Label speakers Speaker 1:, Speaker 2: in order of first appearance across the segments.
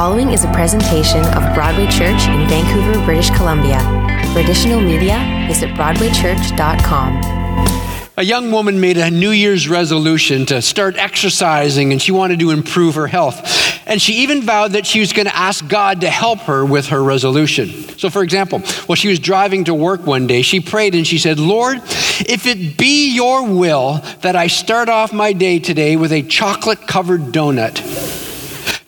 Speaker 1: following is a presentation of Broadway Church in Vancouver, British Columbia. For additional media, visit BroadwayChurch.com.
Speaker 2: A young woman made a New Year's resolution to start exercising and she wanted to improve her health. And she even vowed that she was going to ask God to help her with her resolution. So, for example, while she was driving to work one day, she prayed and she said, Lord, if it be your will that I start off my day today with a chocolate covered donut,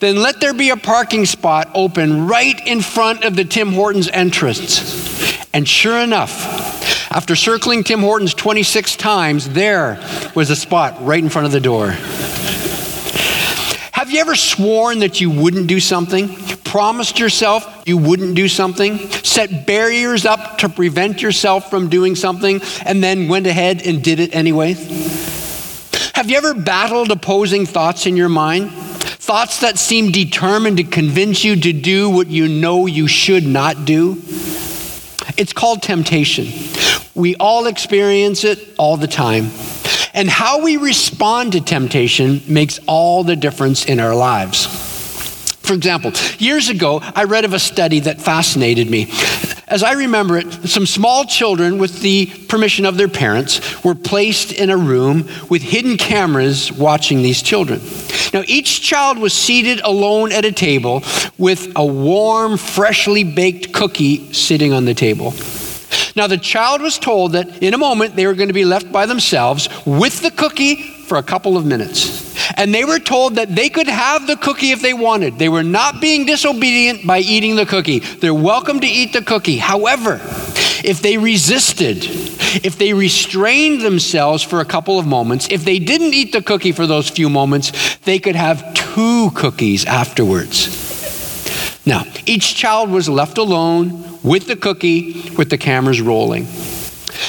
Speaker 2: then let there be a parking spot open right in front of the Tim Hortons entrance. And sure enough, after circling Tim Hortons 26 times, there was a spot right in front of the door. Have you ever sworn that you wouldn't do something? Promised yourself you wouldn't do something? Set barriers up to prevent yourself from doing something and then went ahead and did it anyway? Have you ever battled opposing thoughts in your mind? Thoughts that seem determined to convince you to do what you know you should not do. It's called temptation. We all experience it all the time. And how we respond to temptation makes all the difference in our lives. For example, years ago, I read of a study that fascinated me. As I remember it, some small children, with the permission of their parents, were placed in a room with hidden cameras watching these children. Now, each child was seated alone at a table with a warm, freshly baked cookie sitting on the table. Now, the child was told that in a moment they were going to be left by themselves with the cookie for a couple of minutes. And they were told that they could have the cookie if they wanted. They were not being disobedient by eating the cookie. They're welcome to eat the cookie. However, if they resisted, if they restrained themselves for a couple of moments, if they didn't eat the cookie for those few moments, they could have two cookies afterwards. Now, each child was left alone with the cookie with the cameras rolling.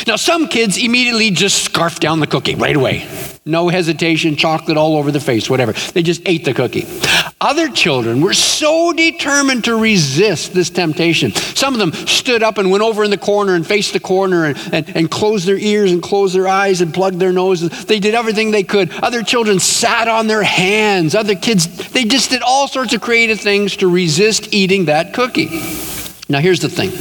Speaker 2: Now, some kids immediately just scarf down the cookie right away. No hesitation, chocolate all over the face, whatever. They just ate the cookie. Other children were so determined to resist this temptation. Some of them stood up and went over in the corner and faced the corner and, and, and closed their ears and closed their eyes and plugged their noses. They did everything they could. Other children sat on their hands. Other kids, they just did all sorts of creative things to resist eating that cookie. Now, here's the thing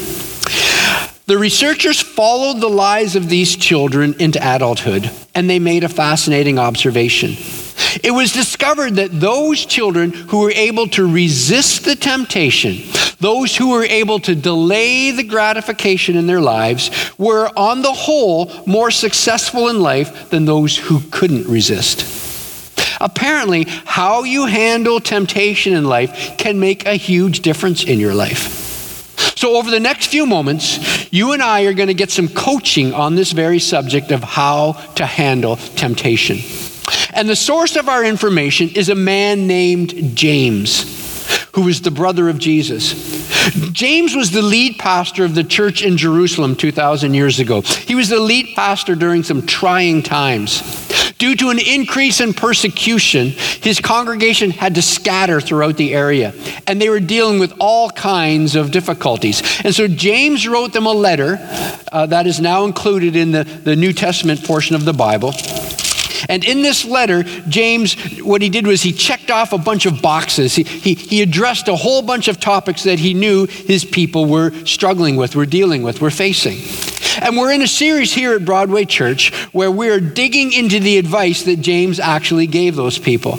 Speaker 2: the researchers followed the lives of these children into adulthood, and they made a fascinating observation. It was discovered that those children who were able to resist the temptation, those who were able to delay the gratification in their lives, were on the whole more successful in life than those who couldn't resist. Apparently, how you handle temptation in life can make a huge difference in your life. So, over the next few moments, you and I are going to get some coaching on this very subject of how to handle temptation. And the source of our information is a man named James, who was the brother of Jesus. James was the lead pastor of the church in Jerusalem 2,000 years ago. He was the lead pastor during some trying times. Due to an increase in persecution, his congregation had to scatter throughout the area, and they were dealing with all kinds of difficulties. And so James wrote them a letter uh, that is now included in the, the New Testament portion of the Bible. And in this letter, James, what he did was he checked off a bunch of boxes. He, he, he, addressed a whole bunch of topics that he knew his people were struggling with, were dealing with, were facing. And we're in a series here at Broadway Church where we're digging into the advice that James actually gave those people.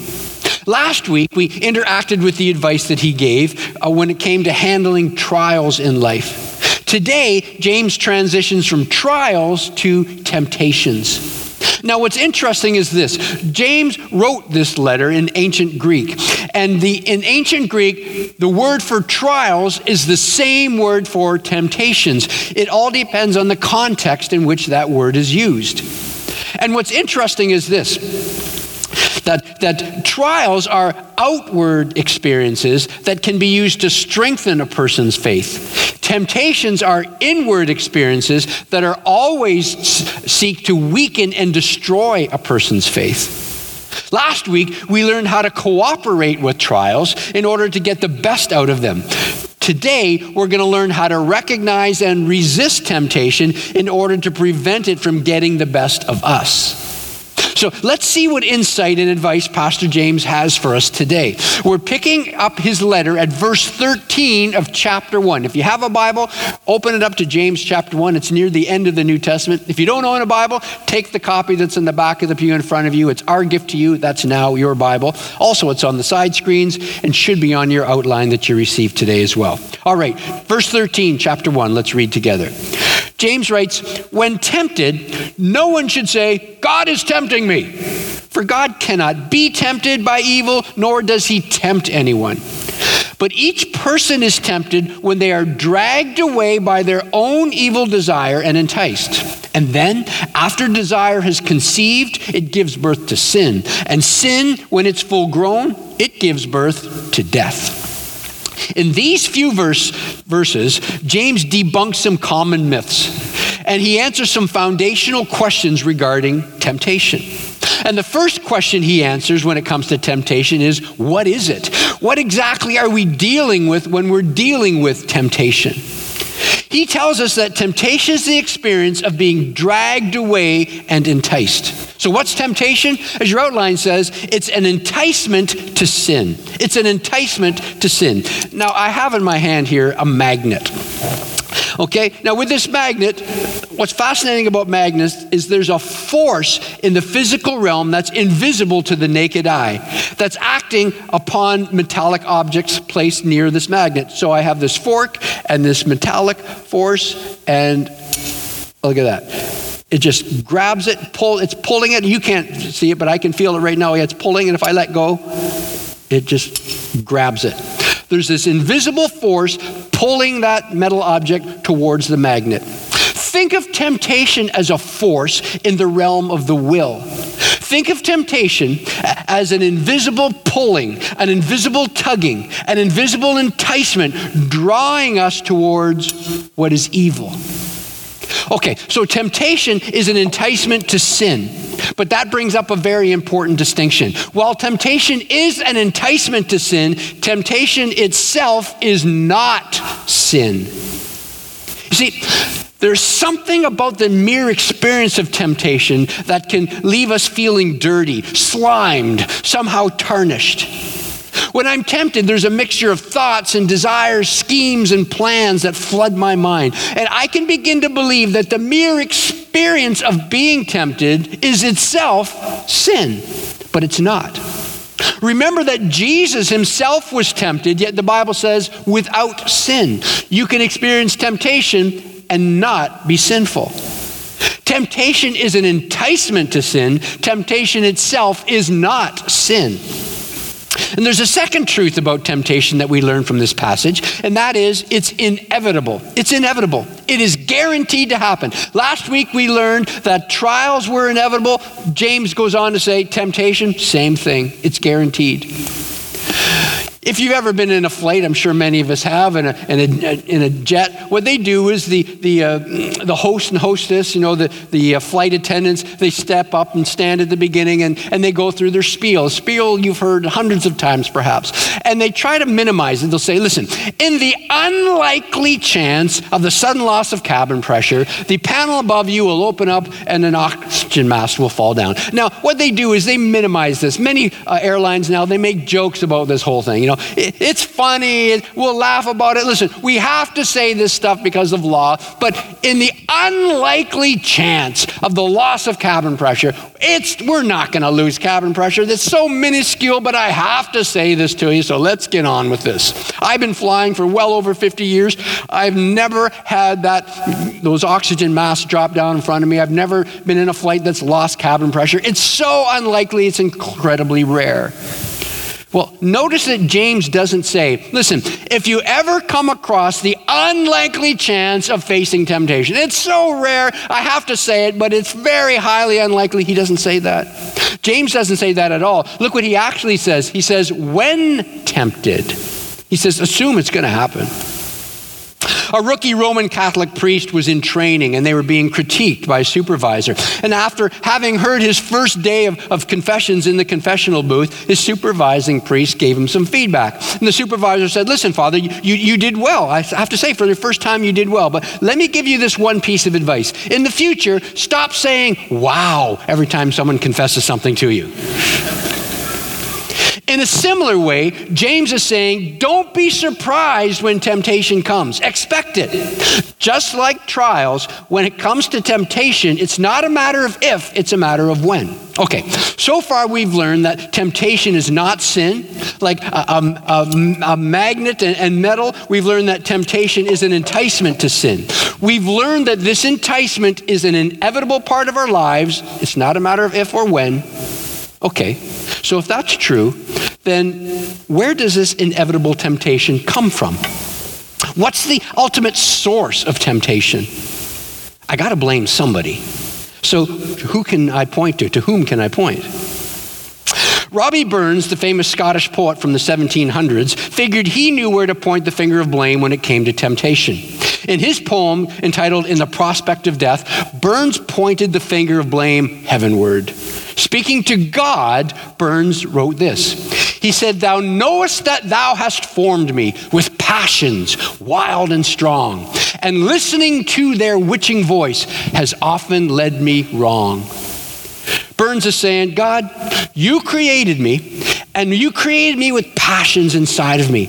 Speaker 2: Last week, we interacted with the advice that he gave uh, when it came to handling trials in life. Today, James transitions from trials to temptations. Now, what's interesting is this James wrote this letter in ancient Greek. And the, in ancient Greek, the word for trials is the same word for temptations. It all depends on the context in which that word is used. And what's interesting is this that, that trials are outward experiences that can be used to strengthen a person's faith. Temptations are inward experiences that are always seek to weaken and destroy a person's faith. Last week, we learned how to cooperate with trials in order to get the best out of them. Today, we're going to learn how to recognize and resist temptation in order to prevent it from getting the best of us. So let's see what insight and advice Pastor James has for us today. We're picking up his letter at verse 13 of chapter 1. If you have a Bible, open it up to James chapter 1. It's near the end of the New Testament. If you don't own a Bible, take the copy that's in the back of the pew in front of you. It's our gift to you. That's now your Bible. Also, it's on the side screens and should be on your outline that you received today as well. All right, verse 13, chapter 1. Let's read together. James writes, When tempted, no one should say, God is tempting me. For God cannot be tempted by evil, nor does he tempt anyone. But each person is tempted when they are dragged away by their own evil desire and enticed. And then, after desire has conceived, it gives birth to sin. And sin, when it's full grown, it gives birth to death. In these few verse, verses, James debunks some common myths and he answers some foundational questions regarding temptation. And the first question he answers when it comes to temptation is what is it? What exactly are we dealing with when we're dealing with temptation? He tells us that temptation is the experience of being dragged away and enticed. So, what's temptation? As your outline says, it's an enticement to sin. It's an enticement to sin. Now, I have in my hand here a magnet. Okay, now with this magnet, what's fascinating about magnets is there's a force in the physical realm that's invisible to the naked eye that's acting upon metallic objects placed near this magnet. So I have this fork and this metallic force, and look at that. It just grabs it, pull, it's pulling it. You can't see it, but I can feel it right now. It's pulling, and if I let go, it just grabs it. There's this invisible force pulling that metal object towards the magnet. Think of temptation as a force in the realm of the will. Think of temptation as an invisible pulling, an invisible tugging, an invisible enticement drawing us towards what is evil. Okay, so temptation is an enticement to sin. But that brings up a very important distinction. While temptation is an enticement to sin, temptation itself is not sin. You see, there's something about the mere experience of temptation that can leave us feeling dirty, slimed, somehow tarnished. When I'm tempted, there's a mixture of thoughts and desires, schemes and plans that flood my mind. And I can begin to believe that the mere experience of being tempted is itself sin, but it's not. Remember that Jesus himself was tempted, yet the Bible says without sin. You can experience temptation and not be sinful. Temptation is an enticement to sin, temptation itself is not sin. And there's a second truth about temptation that we learn from this passage, and that is it's inevitable. It's inevitable. It is guaranteed to happen. Last week we learned that trials were inevitable. James goes on to say temptation, same thing. It's guaranteed. If you've ever been in a flight, I'm sure many of us have, in a, in a, in a jet, what they do is the, the, uh, the host and hostess, you know, the, the uh, flight attendants, they step up and stand at the beginning and, and they go through their spiel. Spiel you've heard hundreds of times perhaps. And they try to minimize it. They'll say, listen, in the unlikely chance of the sudden loss of cabin pressure, the panel above you will open up and an oxygen mask will fall down. Now, what they do is they minimize this. Many uh, airlines now, they make jokes about this whole thing. You know, know, it, it's funny. We'll laugh about it. Listen, we have to say this stuff because of law, but in the unlikely chance of the loss of cabin pressure, it's we're not going to lose cabin pressure. That's so minuscule, but I have to say this to you. So let's get on with this. I've been flying for well over 50 years. I've never had that those oxygen masks drop down in front of me. I've never been in a flight that's lost cabin pressure. It's so unlikely. It's incredibly rare. Well, notice that James doesn't say, listen, if you ever come across the unlikely chance of facing temptation, it's so rare, I have to say it, but it's very highly unlikely. He doesn't say that. James doesn't say that at all. Look what he actually says. He says, when tempted, he says, assume it's going to happen. A rookie Roman Catholic priest was in training and they were being critiqued by a supervisor. And after having heard his first day of, of confessions in the confessional booth, his supervising priest gave him some feedback. And the supervisor said, Listen, Father, you, you, you did well. I have to say, for the first time, you did well. But let me give you this one piece of advice. In the future, stop saying, Wow, every time someone confesses something to you. In a similar way, James is saying, don't be surprised when temptation comes. Expect it. Just like trials, when it comes to temptation, it's not a matter of if, it's a matter of when. Okay, so far we've learned that temptation is not sin. Like a, a, a, a magnet and, and metal, we've learned that temptation is an enticement to sin. We've learned that this enticement is an inevitable part of our lives. It's not a matter of if or when. Okay, so if that's true, then where does this inevitable temptation come from? What's the ultimate source of temptation? I got to blame somebody. So who can I point to? To whom can I point? Robbie Burns, the famous Scottish poet from the 1700s, figured he knew where to point the finger of blame when it came to temptation. In his poem entitled In the Prospect of Death, Burns pointed the finger of blame heavenward. Speaking to God, Burns wrote this. He said, Thou knowest that thou hast formed me with passions wild and strong, and listening to their witching voice has often led me wrong. Burns is saying, God, you created me, and you created me with passions inside of me.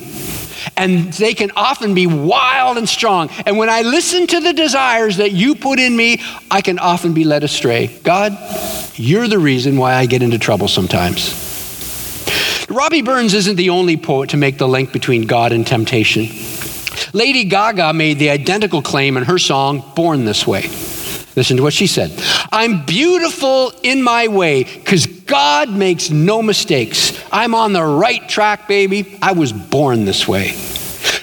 Speaker 2: And they can often be wild and strong. And when I listen to the desires that you put in me, I can often be led astray. God, you're the reason why I get into trouble sometimes. Robbie Burns isn't the only poet to make the link between God and temptation. Lady Gaga made the identical claim in her song, Born This Way. Listen to what she said I'm beautiful in my way because God makes no mistakes. I'm on the right track, baby. I was born this way.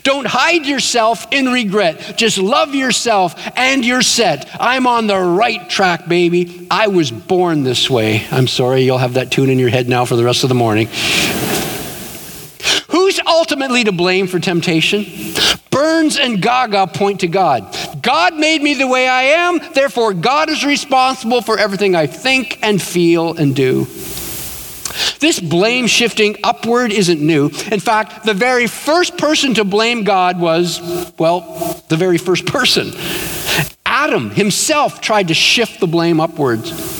Speaker 2: Don't hide yourself in regret. Just love yourself and you're set. I'm on the right track, baby. I was born this way. I'm sorry, you'll have that tune in your head now for the rest of the morning. Who's ultimately to blame for temptation? Burns and Gaga point to God. God made me the way I am, therefore, God is responsible for everything I think and feel and do. This blame shifting upward isn't new. In fact, the very first person to blame God was, well, the very first person. Adam himself tried to shift the blame upwards.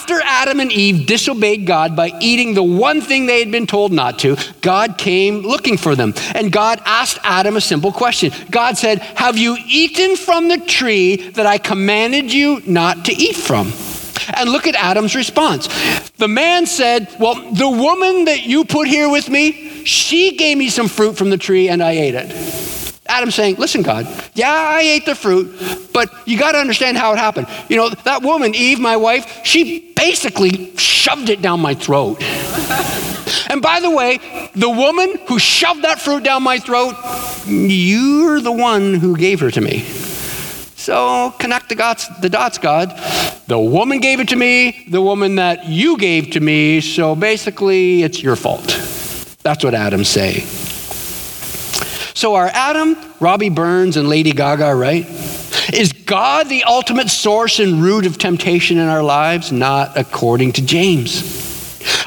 Speaker 2: After Adam and Eve disobeyed God by eating the one thing they had been told not to, God came looking for them. And God asked Adam a simple question. God said, Have you eaten from the tree that I commanded you not to eat from? And look at Adam's response. The man said, Well, the woman that you put here with me, she gave me some fruit from the tree and I ate it. Adam saying, Listen, God, yeah, I ate the fruit, but you got to understand how it happened. You know, that woman, Eve, my wife, she basically shoved it down my throat. and by the way, the woman who shoved that fruit down my throat, you're the one who gave her to me. So connect the dots, the dots, God. The woman gave it to me, the woman that you gave to me, so basically it's your fault. That's what Adam's saying. So are Adam, Robbie Burns, and Lady Gaga right? Is God the ultimate source and root of temptation in our lives? Not according to James.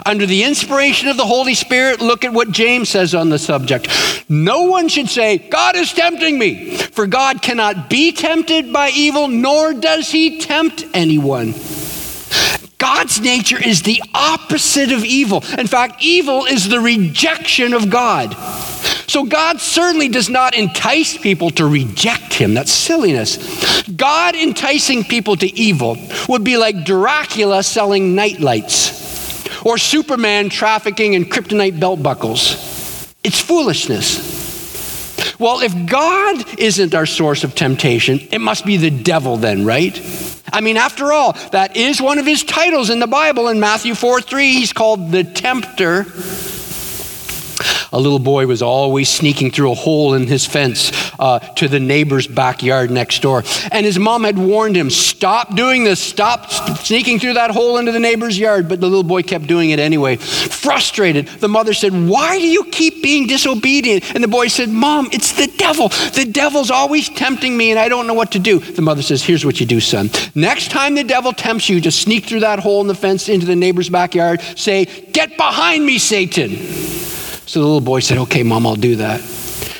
Speaker 2: Under the inspiration of the Holy Spirit, look at what James says on the subject. No one should say, God is tempting me, for God cannot be tempted by evil, nor does he tempt anyone. God's nature is the opposite of evil. In fact, evil is the rejection of God. So God certainly does not entice people to reject him. That's silliness. God enticing people to evil would be like Dracula selling nightlights or Superman trafficking in kryptonite belt buckles. It's foolishness. Well, if God isn't our source of temptation, it must be the devil then, right? I mean, after all, that is one of his titles in the Bible. In Matthew 4 3, he's called the tempter. A little boy was always sneaking through a hole in his fence, uh, to the neighbor's backyard next door. And his mom had warned him, stop doing this, stop sneaking through that hole into the neighbor's yard. But the little boy kept doing it anyway. Frustrated, the mother said, Why do you keep being disobedient? And the boy said, Mom, it's the devil. The devil's always tempting me and I don't know what to do. The mother says, Here's what you do, son. Next time the devil tempts you to sneak through that hole in the fence into the neighbor's backyard, say, Get behind me, Satan. So the little boy said, Okay, mom, I'll do that.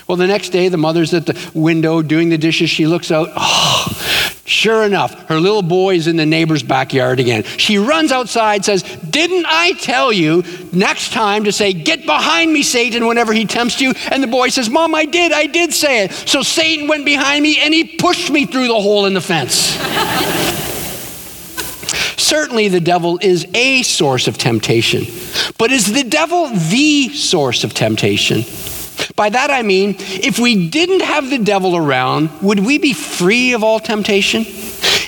Speaker 2: Well, the next day, the mother's at the window doing the dishes. She looks out. Oh, sure enough, her little boy's in the neighbor's backyard again. She runs outside, says, Didn't I tell you next time to say, Get behind me, Satan, whenever he tempts you? And the boy says, Mom, I did. I did say it. So Satan went behind me and he pushed me through the hole in the fence. Certainly, the devil is a source of temptation, but is the devil the source of temptation? By that I mean, if we didn't have the devil around, would we be free of all temptation?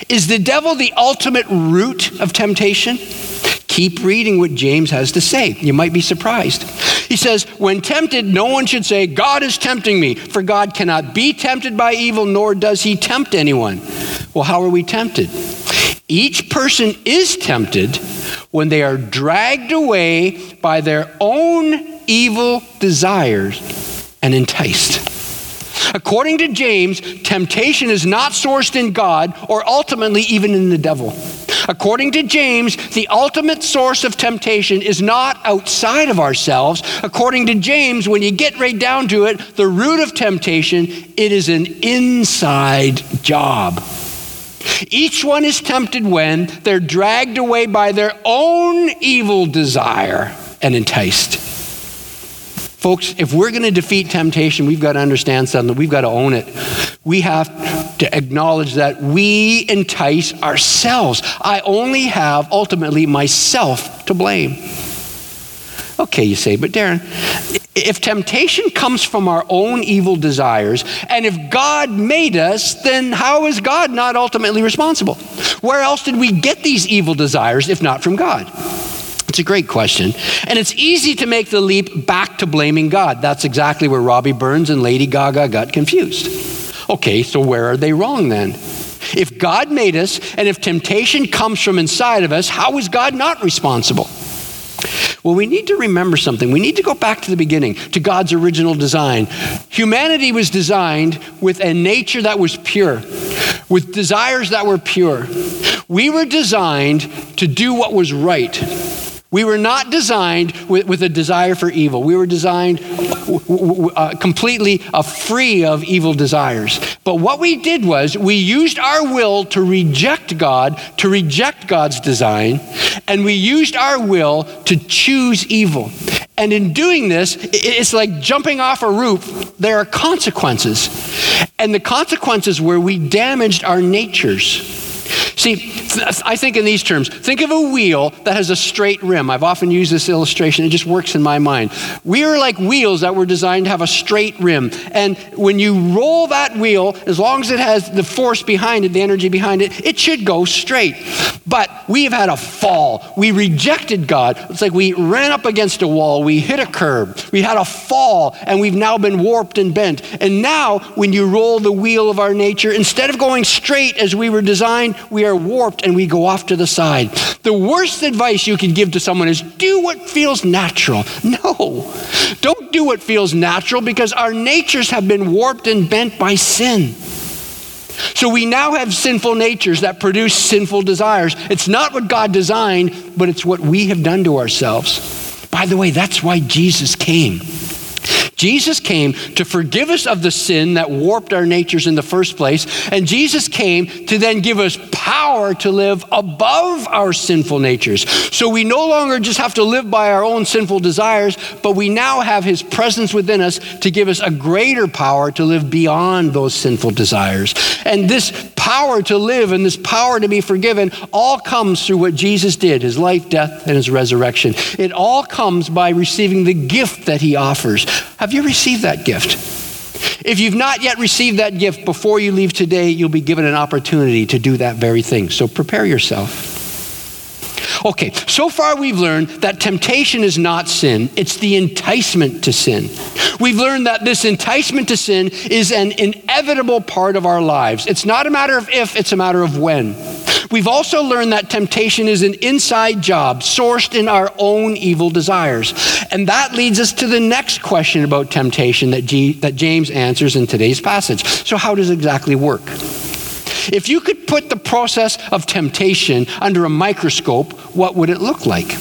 Speaker 2: Is the devil the ultimate root of temptation? Keep reading what James has to say. You might be surprised. He says, When tempted, no one should say, God is tempting me, for God cannot be tempted by evil, nor does he tempt anyone. Well, how are we tempted? Each person is tempted when they are dragged away by their own evil desires and enticed. According to James, temptation is not sourced in God or ultimately even in the devil. According to James, the ultimate source of temptation is not outside of ourselves. According to James, when you get right down to it, the root of temptation, it is an inside job. Each one is tempted when they're dragged away by their own evil desire and enticed. Folks, if we're going to defeat temptation, we've got to understand something. We've got to own it. We have to acknowledge that we entice ourselves. I only have ultimately myself to blame. Okay, you say, but Darin, if temptation comes from our own evil desires, and if God made us, then how is God not ultimately responsible? Where else did we get these evil desires if not from God? It's a great question. And it's easy to make the leap back to blaming God. That's exactly where Robbie Burns and Lady Gaga got confused. Okay, so where are they wrong then? If God made us, and if temptation comes from inside of us, how is God not responsible? Well, we need to remember something. We need to go back to the beginning, to God's original design. Humanity was designed with a nature that was pure, with desires that were pure. We were designed to do what was right. We were not designed with, with, a desire for evil. We were designed uh, completely uh, free of evil desires. But what we did was we used our will to reject God, to reject God's design, and we used our will to choose evil. And in doing this, it's like jumping off a roof. There are consequences. And the consequences were we damaged our natures. See, I think in these terms. Think of a wheel that has a straight rim. I've often used this illustration, it just works in my mind. We are like wheels that were designed to have a straight rim. And when you roll that wheel, as long as it has the force behind it, the energy behind it, it should go straight. But we have had a fall. We rejected God. It's like we ran up against a wall, we hit a curb, we had a fall, and we've now been warped and bent. And now, when you roll the wheel of our nature, instead of going straight as we were designed, we are warped and we go off to the side. The worst advice you can give to someone is do what feels natural. No, don't do what feels natural because our natures have been warped and bent by sin. So we now have sinful natures that produce sinful desires. It's not what God designed, but it's what we have done to ourselves. By the way, that's why Jesus came. Jesus came to forgive us of the sin that warped our natures in the first place, and Jesus came to then give us power to live above our sinful natures. So we no longer just have to live by our own sinful desires, but we now have his presence within us to give us a greater power to live beyond those sinful desires. And this power to live and this power to be forgiven all comes through what Jesus did his life, death, and his resurrection. It all comes by receiving the gift that he offers. Have you received that gift? If you've not yet received that gift before you leave today, you'll be given an opportunity to do that very thing. So prepare yourself. Okay, so far we've learned that temptation is not sin, it's the enticement to sin. We've learned that this enticement to sin is an inevitable part of our lives. It's not a matter of if, it's a matter of when. We've also learned that temptation is an inside job sourced in our own evil desires. And that leads us to the next question about temptation that, G- that James answers in today's passage. So, how does it exactly work? If you could put the process of temptation under a microscope, what would it look like?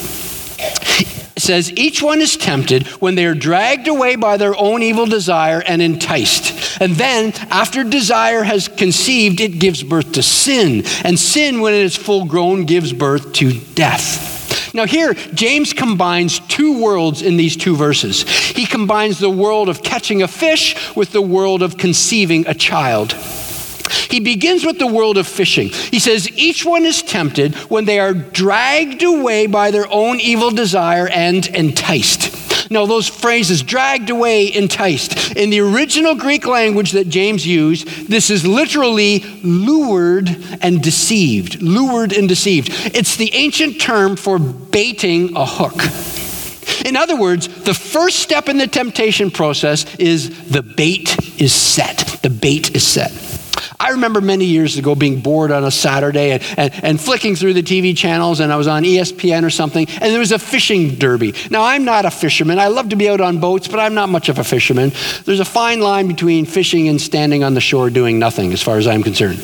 Speaker 2: It says, each one is tempted when they are dragged away by their own evil desire and enticed. And then, after desire has conceived, it gives birth to sin. And sin, when it is full grown, gives birth to death. Now, here, James combines two worlds in these two verses. He combines the world of catching a fish with the world of conceiving a child. He begins with the world of fishing. He says, Each one is tempted when they are dragged away by their own evil desire and enticed. Now, those phrases, dragged away, enticed, in the original Greek language that James used, this is literally lured and deceived. Lured and deceived. It's the ancient term for baiting a hook. In other words, the first step in the temptation process is the bait is set. The bait is set. I remember many years ago being bored on a Saturday and, and, and, flicking through the TV channels, and I was on ESPN or something, and there was a fishing derby. Now, I'm not a fisherman. I love to be out on boats, but I'm not much of a fisherman. There's a fine line between fishing and standing on the shore doing nothing, as far as I'm concerned.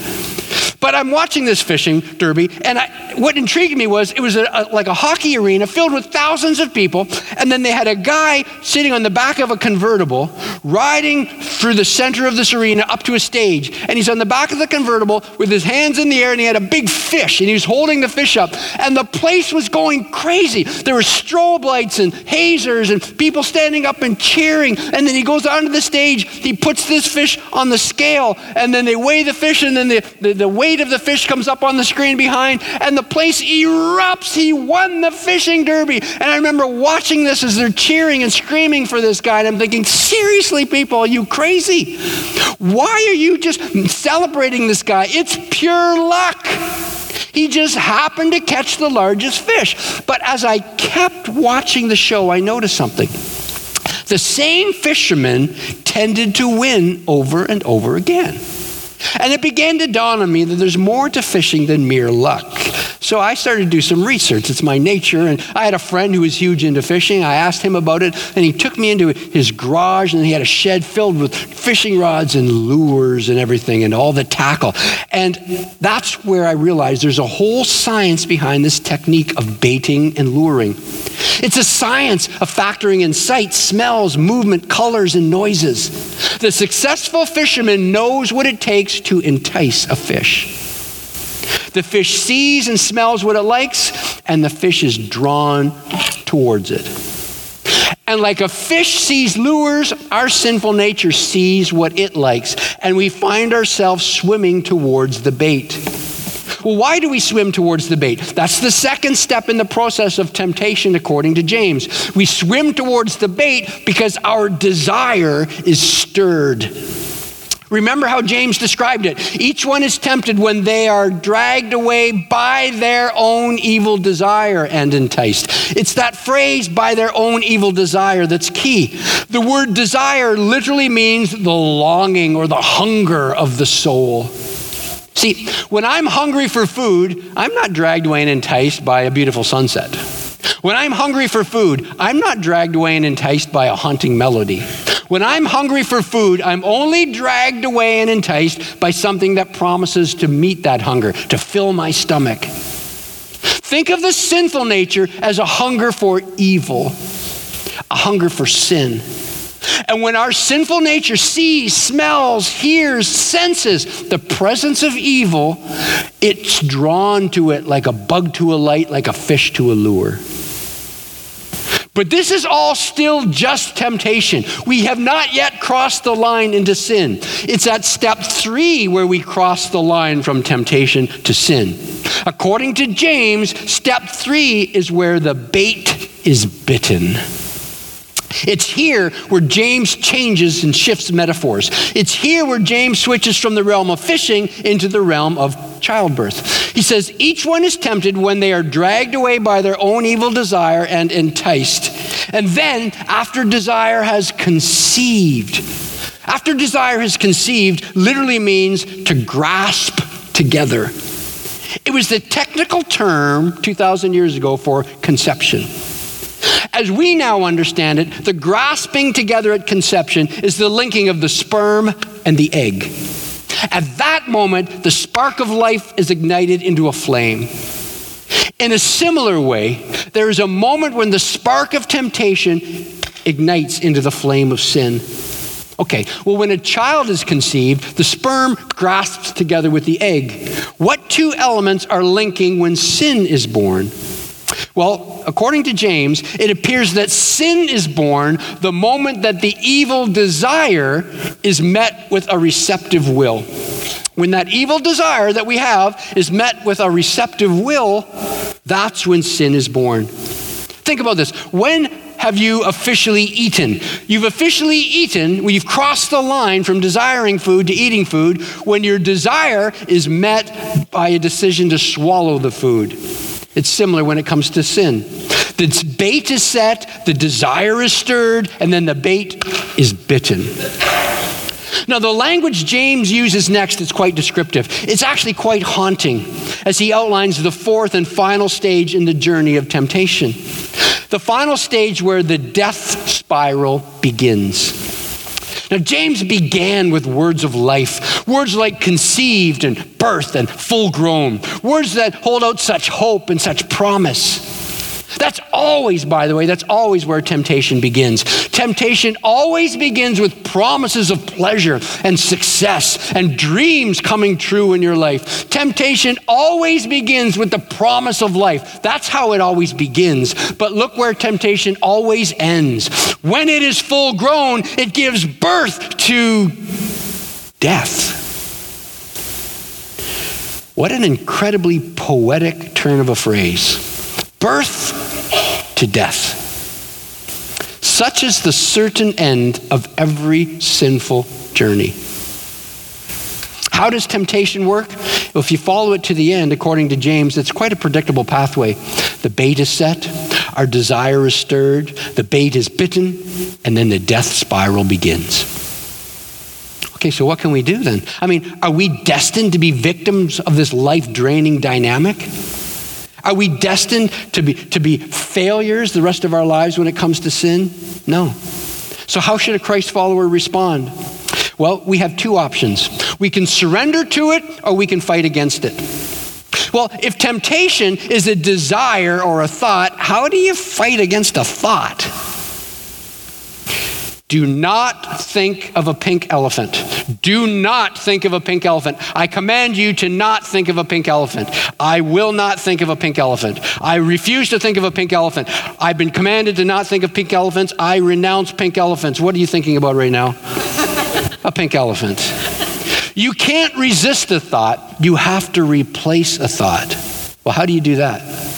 Speaker 2: But I'm watching this fishing derby, and I, what intrigued me was it was a, a, like a hockey arena filled with thousands of people, and then they had a guy sitting on the back of a convertible, riding through the center of this arena up to a stage, and he's on the back of the convertible with his hands in the air, and he had a big fish, and he was holding the fish up, and the place was going crazy. There were strobe lights and hazers, and people standing up and cheering, and then he goes onto the stage, he puts this fish on the scale, and then they weigh the fish, and then the, the, the weight of the fish comes up on the screen behind, and the place erupts. He won the fishing derby. And I remember watching this as they're cheering and screaming for this guy, and I'm thinking, seriously, people, are you crazy? Why are you just celebrating this guy? It's pure luck. He just happened to catch the largest fish. But as I kept watching the show, I noticed something. The same fishermen tended to win over and over again. And it began to dawn on me that there's more to fishing than mere luck. So I started to do some research. It's my nature. And I had a friend who was huge into fishing. I asked him about it, and he took me into his garage, and he had a shed filled with fishing rods and lures and everything, and all the tackle. And that's where I realized there's a whole science behind this technique of baiting and luring. It's a science of factoring in sight, smells, movement, colors, and noises. The successful fisherman knows what it takes to entice a fish. The fish sees and smells what it likes, and the fish is drawn towards it. And like a fish sees lures, our sinful nature sees what it likes, and we find ourselves swimming towards the bait. Well, why do we swim towards the bait? That's the second step in the process of temptation, according to James. We swim towards the bait because our desire is stirred. Remember how James described it. Each one is tempted when they are dragged away by their own evil desire and enticed. It's that phrase, by their own evil desire, that's key. The word desire literally means the longing or the hunger of the soul. See, when I'm hungry for food, I'm not dragged away and enticed by a beautiful sunset. When I'm hungry for food, I'm not dragged away and enticed by a haunting melody. When I'm hungry for food, I'm only dragged away and enticed by something that promises to meet that hunger, to fill my stomach. Think of the sinful nature as a hunger for evil, a hunger for sin. And when our sinful nature sees, smells, hears, senses the presence of evil, it's drawn to it like a bug to a light, like a fish to a lure. But this is all still just temptation. We have not yet crossed the line into sin. It's at step three where we cross the line from temptation to sin. According to James, step three is where the bait is bitten. It's here where James changes and shifts metaphors. It's here where James switches from the realm of fishing into the realm of childbirth. He says, Each one is tempted when they are dragged away by their own evil desire and enticed. And then, after desire has conceived, after desire has conceived literally means to grasp together. It was the technical term 2,000 years ago for conception. As we now understand it, the grasping together at conception is the linking of the sperm and the egg. At that moment, the spark of life is ignited into a flame. In a similar way, there is a moment when the spark of temptation ignites into the flame of sin. Okay, well, when a child is conceived, the sperm grasps together with the egg. What two elements are linking when sin is born? Well, according to James, it appears that sin is born the moment that the evil desire is met with a receptive will. When that evil desire that we have is met with a receptive will, that's when sin is born. Think about this. When have you officially eaten? You've officially eaten when you've crossed the line from desiring food to eating food when your desire is met by a decision to swallow the food. It's similar when it comes to sin. The bait is set, the desire is stirred, and then the bait is bitten. Now, the language James uses next is quite descriptive. It's actually quite haunting as he outlines the fourth and final stage in the journey of temptation. The final stage where the death spiral begins. Now, James began with words of life, words like conceived and birthed and full grown, words that hold out such hope and such promise. That's always, by the way, that's always where temptation begins. Temptation always begins with promises of pleasure and success and dreams coming true in your life. Temptation always begins with the promise of life. That's how it always begins. But look where temptation always ends. When it is full grown, it gives birth to death. What an incredibly poetic turn of a phrase. Birth to death. Such is the certain end of every sinful journey. How does temptation work? If you follow it to the end, according to James, it's quite a predictable pathway. The bait is set, our desire is stirred, the bait is bitten, and then the death spiral begins. Okay, so what can we do then? I mean, are we destined to be victims of this life draining dynamic? Are we destined to be, to be failures the rest of our lives when it comes to sin? No. So, how should a Christ follower respond? Well, we have two options. We can surrender to it or we can fight against it. Well, if temptation is a desire or a thought, how do you fight against a thought? Do not think of a pink elephant. Do not think of a pink elephant. I command you to not think of a pink elephant. I will not think of a pink elephant. I refuse to think of a pink elephant. I've been commanded to not think of pink elephants. I renounce pink elephants. What are you thinking about right now? a pink elephant. You can't resist a thought, you have to replace a thought. Well, how do you do that?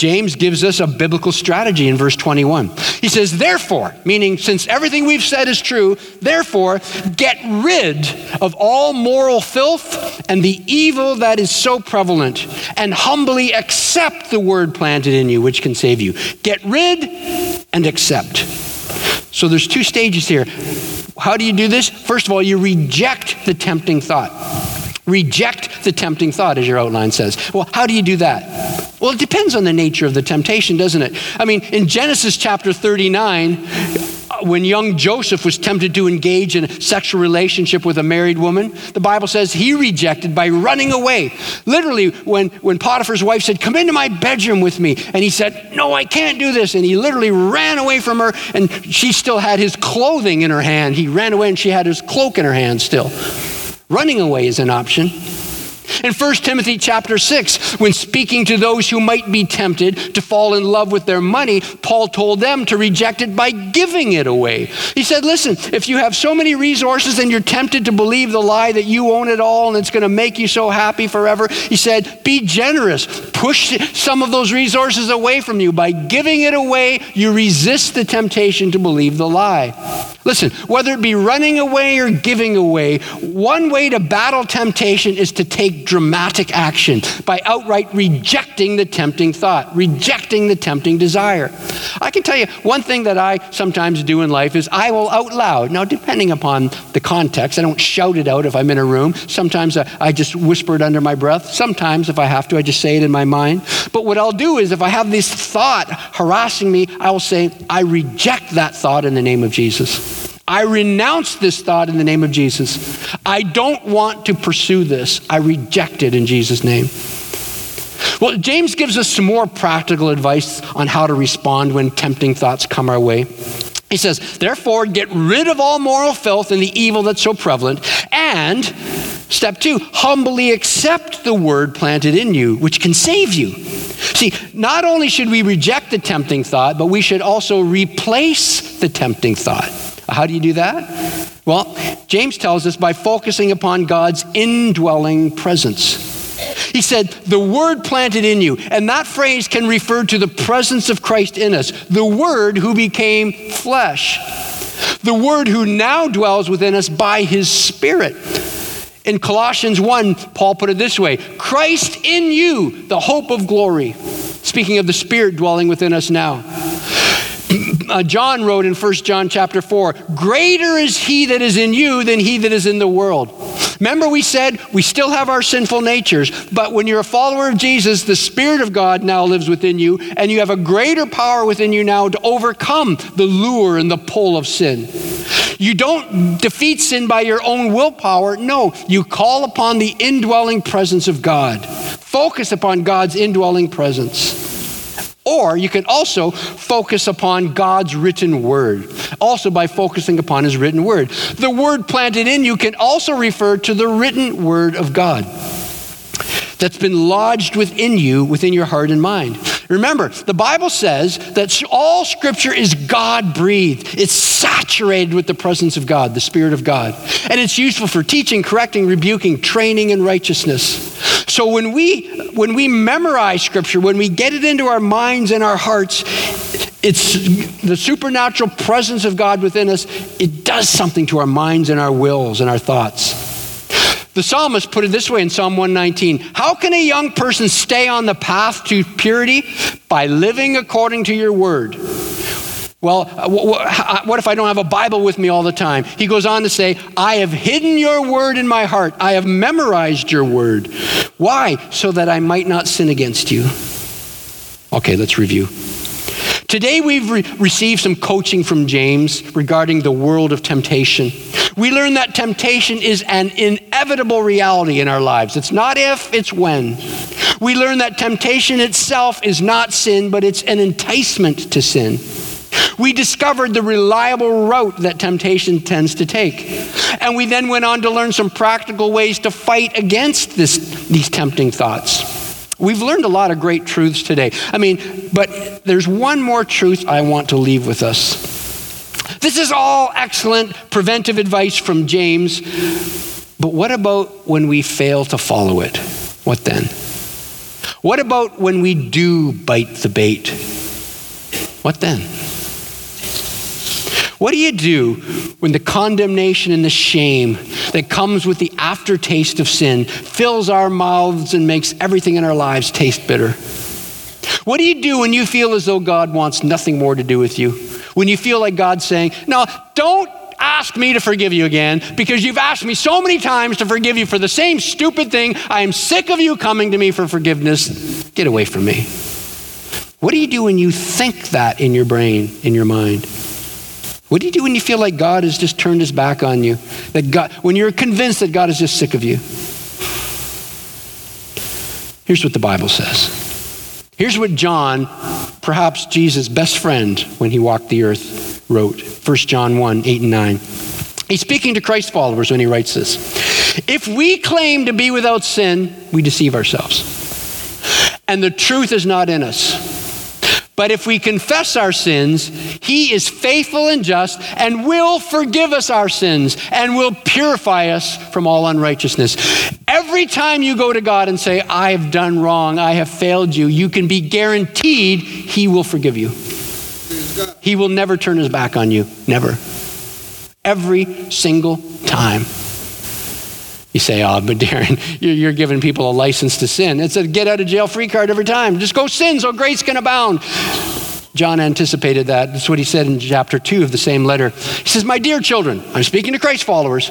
Speaker 2: James gives us a biblical strategy in verse 21. He says, Therefore, meaning since everything we've said is true, therefore get rid of all moral filth and the evil that is so prevalent, and humbly accept the word planted in you, which can save you. Get rid and accept. So there's two stages here. How do you do this? First of all, you reject the tempting thought. Reject the tempting thought, as your outline says. Well, how do you do that? Well, it depends on the nature of the temptation, doesn't it? I mean, in Genesis chapter 39, when young Joseph was tempted to engage in a sexual relationship with a married woman, the Bible says he rejected by running away. Literally, when, when Potiphar's wife said, Come into my bedroom with me, and he said, No, I can't do this. And he literally ran away from her, and she still had his clothing in her hand. He ran away, and she had his cloak in her hand still. Running away is an option. In 1 Timothy chapter 6, when speaking to those who might be tempted to fall in love with their money, Paul told them to reject it by giving it away. He said, Listen, if you have so many resources and you're tempted to believe the lie that you own it all and it's going to make you so happy forever, he said, Be generous. Push some of those resources away from you. By giving it away, you resist the temptation to believe the lie. Listen, whether it be running away or giving away, one way to battle temptation is to take dramatic action by outright rejecting the tempting thought, rejecting the tempting desire. I can tell you one thing that I sometimes do in life is I will out loud, now depending upon the context, I don't shout it out if I'm in a room. Sometimes I, I just whisper it under my breath. Sometimes, if I have to, I just say it in my mind. But what I'll do is if I have this thought harassing me, I will say, I reject that thought in the name of Jesus. I renounce this thought in the name of Jesus. I don't want to pursue this. I reject it in Jesus' name. Well, James gives us some more practical advice on how to respond when tempting thoughts come our way. He says, Therefore, get rid of all moral filth and the evil that's so prevalent, and step two, humbly accept the word planted in you, which can save you. See, not only should we reject the tempting thought, but we should also replace the tempting thought. How do you do that? Well, James tells us by focusing upon God's indwelling presence. He said, the word planted in you. And that phrase can refer to the presence of Christ in us, the word who became flesh, the word who now dwells within us by his spirit. In Colossians 1, Paul put it this way Christ in you, the hope of glory. Speaking of the Spirit dwelling within us now uh, John wrote in 1 John chapter 4 Greater is he that is in you than he that is in the world. Remember, we said we still have our sinful natures, but when you're a follower of Jesus, the Spirit of God now lives within you, and you have a greater power within you now to overcome the lure and the pull of sin. You don't defeat sin by your own willpower. No, you call upon the indwelling presence of God. Focus upon God's indwelling presence. Or you can also focus upon God's written word, also by focusing upon his written word. The word planted in you can also refer to the written word of God that's been lodged within you, within your heart and mind. Remember, the Bible says that all scripture is God breathed. It's saturated with the presence of God, the Spirit of God. And it's useful for teaching, correcting, rebuking, training in righteousness. So when we when we memorize scripture, when we get it into our minds and our hearts, it's the supernatural presence of God within us, it does something to our minds and our wills and our thoughts. The psalmist put it this way in Psalm 119 How can a young person stay on the path to purity? By living according to your word. Well, uh, what if I don't have a Bible with me all the time? He goes on to say, I have hidden your word in my heart. I have memorized your word. Why? So that I might not sin against you. Okay, let's review. Today we've re- received some coaching from James regarding the world of temptation. We learn that temptation is an inevitable reality in our lives. It's not if, it's when. We learn that temptation itself is not sin, but it's an enticement to sin. We discovered the reliable route that temptation tends to take. And we then went on to learn some practical ways to fight against this, these tempting thoughts. We've learned a lot of great truths today. I mean, but there's one more truth I want to leave with us. This is all excellent preventive advice from James. But what about when we fail to follow it? What then? What about when we do bite the bait? What then? What do you do when the condemnation and the shame that comes with the aftertaste of sin fills our mouths and makes everything in our lives taste bitter? What do you do when you feel as though God wants nothing more to do with you? When you feel like God's saying, No, don't ask me to forgive you again because you've asked me so many times to forgive you for the same stupid thing. I am sick of you coming to me for forgiveness. Get away from me. What do you do when you think that in your brain, in your mind? What do you do when you feel like God has just turned his back on you? That God, when you're convinced that God is just sick of you? Here's what the Bible says. Here's what John, perhaps Jesus' best friend when he walked the earth, wrote. 1 John 1 8 and 9. He's speaking to Christ followers when he writes this. If we claim to be without sin, we deceive ourselves. And the truth is not in us. But if we confess our sins, he is faithful and just and will forgive us our sins and will purify us from all unrighteousness. Every time you go to God and say, I have done wrong, I have failed you, you can be guaranteed he will forgive you. He will never turn his back on you. Never. Every single time. You say, oh, but Darin, you're, giving people a license to sin. It's a get out of jail free card every time. Just go sin so grace can abound. John anticipated that. That's what he said in chapter 2 of the same letter. He says, My dear children, I'm speaking to Christ followers.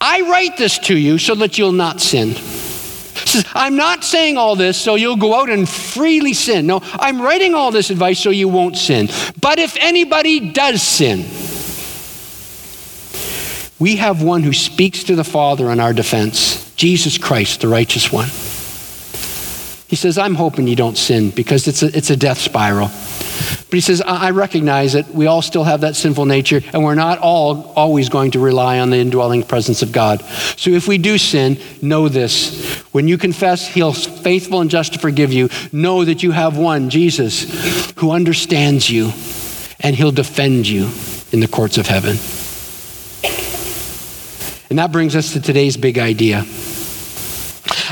Speaker 2: I write this to you so that you'll not sin. He says, I'm not saying all this so you'll go out and freely sin. No, I'm writing all this advice so you won't sin. But if anybody does sin, we have one who speaks to the Father in our defense Jesus Christ, the righteous one. He says, I'm hoping you don't sin because it's a, it's a death spiral. But he says, I recognize it. We all still have that sinful nature, and we're not all always going to rely on the indwelling presence of God. So if we do sin, know this. When you confess, He'll faithful and just to forgive you. Know that you have one, Jesus, who understands you, and He'll defend you in the courts of heaven. And that brings us to today's big idea.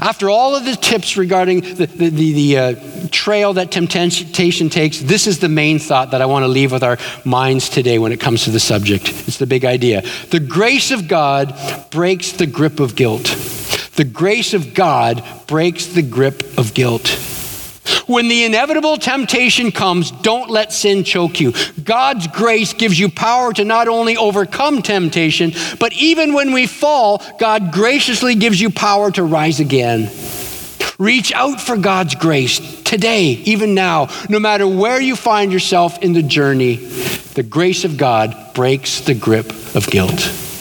Speaker 2: After all of the tips regarding the, the, the, the uh, trail that temptation takes, this is the main thought that I want to leave with our minds today when it comes to the subject. It's the big idea. The grace of God breaks the grip of guilt. The grace of God breaks the grip of guilt. When the inevitable temptation comes, don't let sin choke you. God's grace gives you power to not only overcome temptation, but even when we fall, God graciously gives you power to rise again. Reach out for God's grace today, even now, no matter where you find yourself in the journey. The grace of God breaks the grip of guilt.